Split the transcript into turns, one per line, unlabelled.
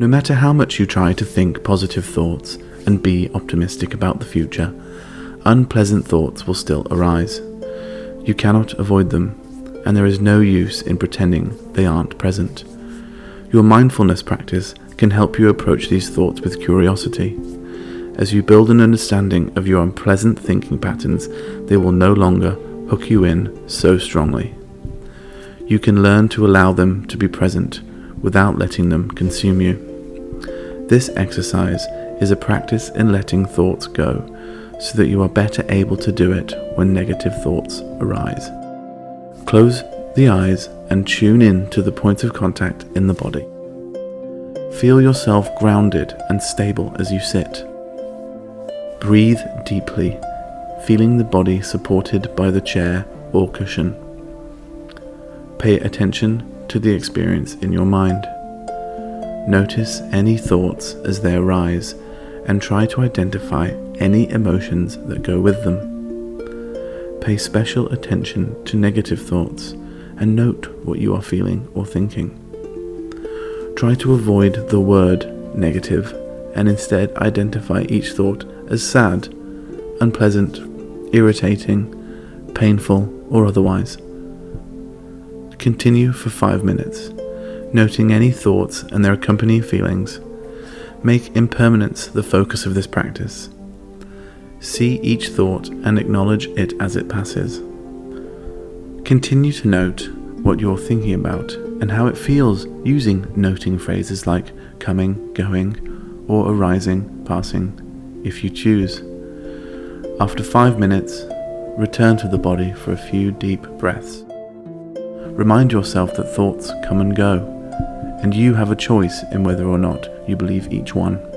No matter how much you try to think positive thoughts and be optimistic about the future, unpleasant thoughts will still arise. You cannot avoid them, and there is no use in pretending they aren't present. Your mindfulness practice can help you approach these thoughts with curiosity. As you build an understanding of your unpleasant thinking patterns, they will no longer hook you in so strongly. You can learn to allow them to be present without letting them consume you. This exercise is a practice in letting thoughts go so that you are better able to do it when negative thoughts arise. Close the eyes and tune in to the points of contact in the body. Feel yourself grounded and stable as you sit. Breathe deeply, feeling the body supported by the chair or cushion. Pay attention to the experience in your mind. Notice any thoughts as they arise and try to identify any emotions that go with them. Pay special attention to negative thoughts and note what you are feeling or thinking. Try to avoid the word negative and instead identify each thought as sad, unpleasant, irritating, painful, or otherwise. Continue for five minutes, noting any thoughts and their accompanying feelings. Make impermanence the focus of this practice. See each thought and acknowledge it as it passes. Continue to note what you're thinking about and how it feels using noting phrases like coming, going, or arising, passing, if you choose. After five minutes, return to the body for a few deep breaths. Remind yourself that thoughts come and go, and you have a choice in whether or not you believe each one.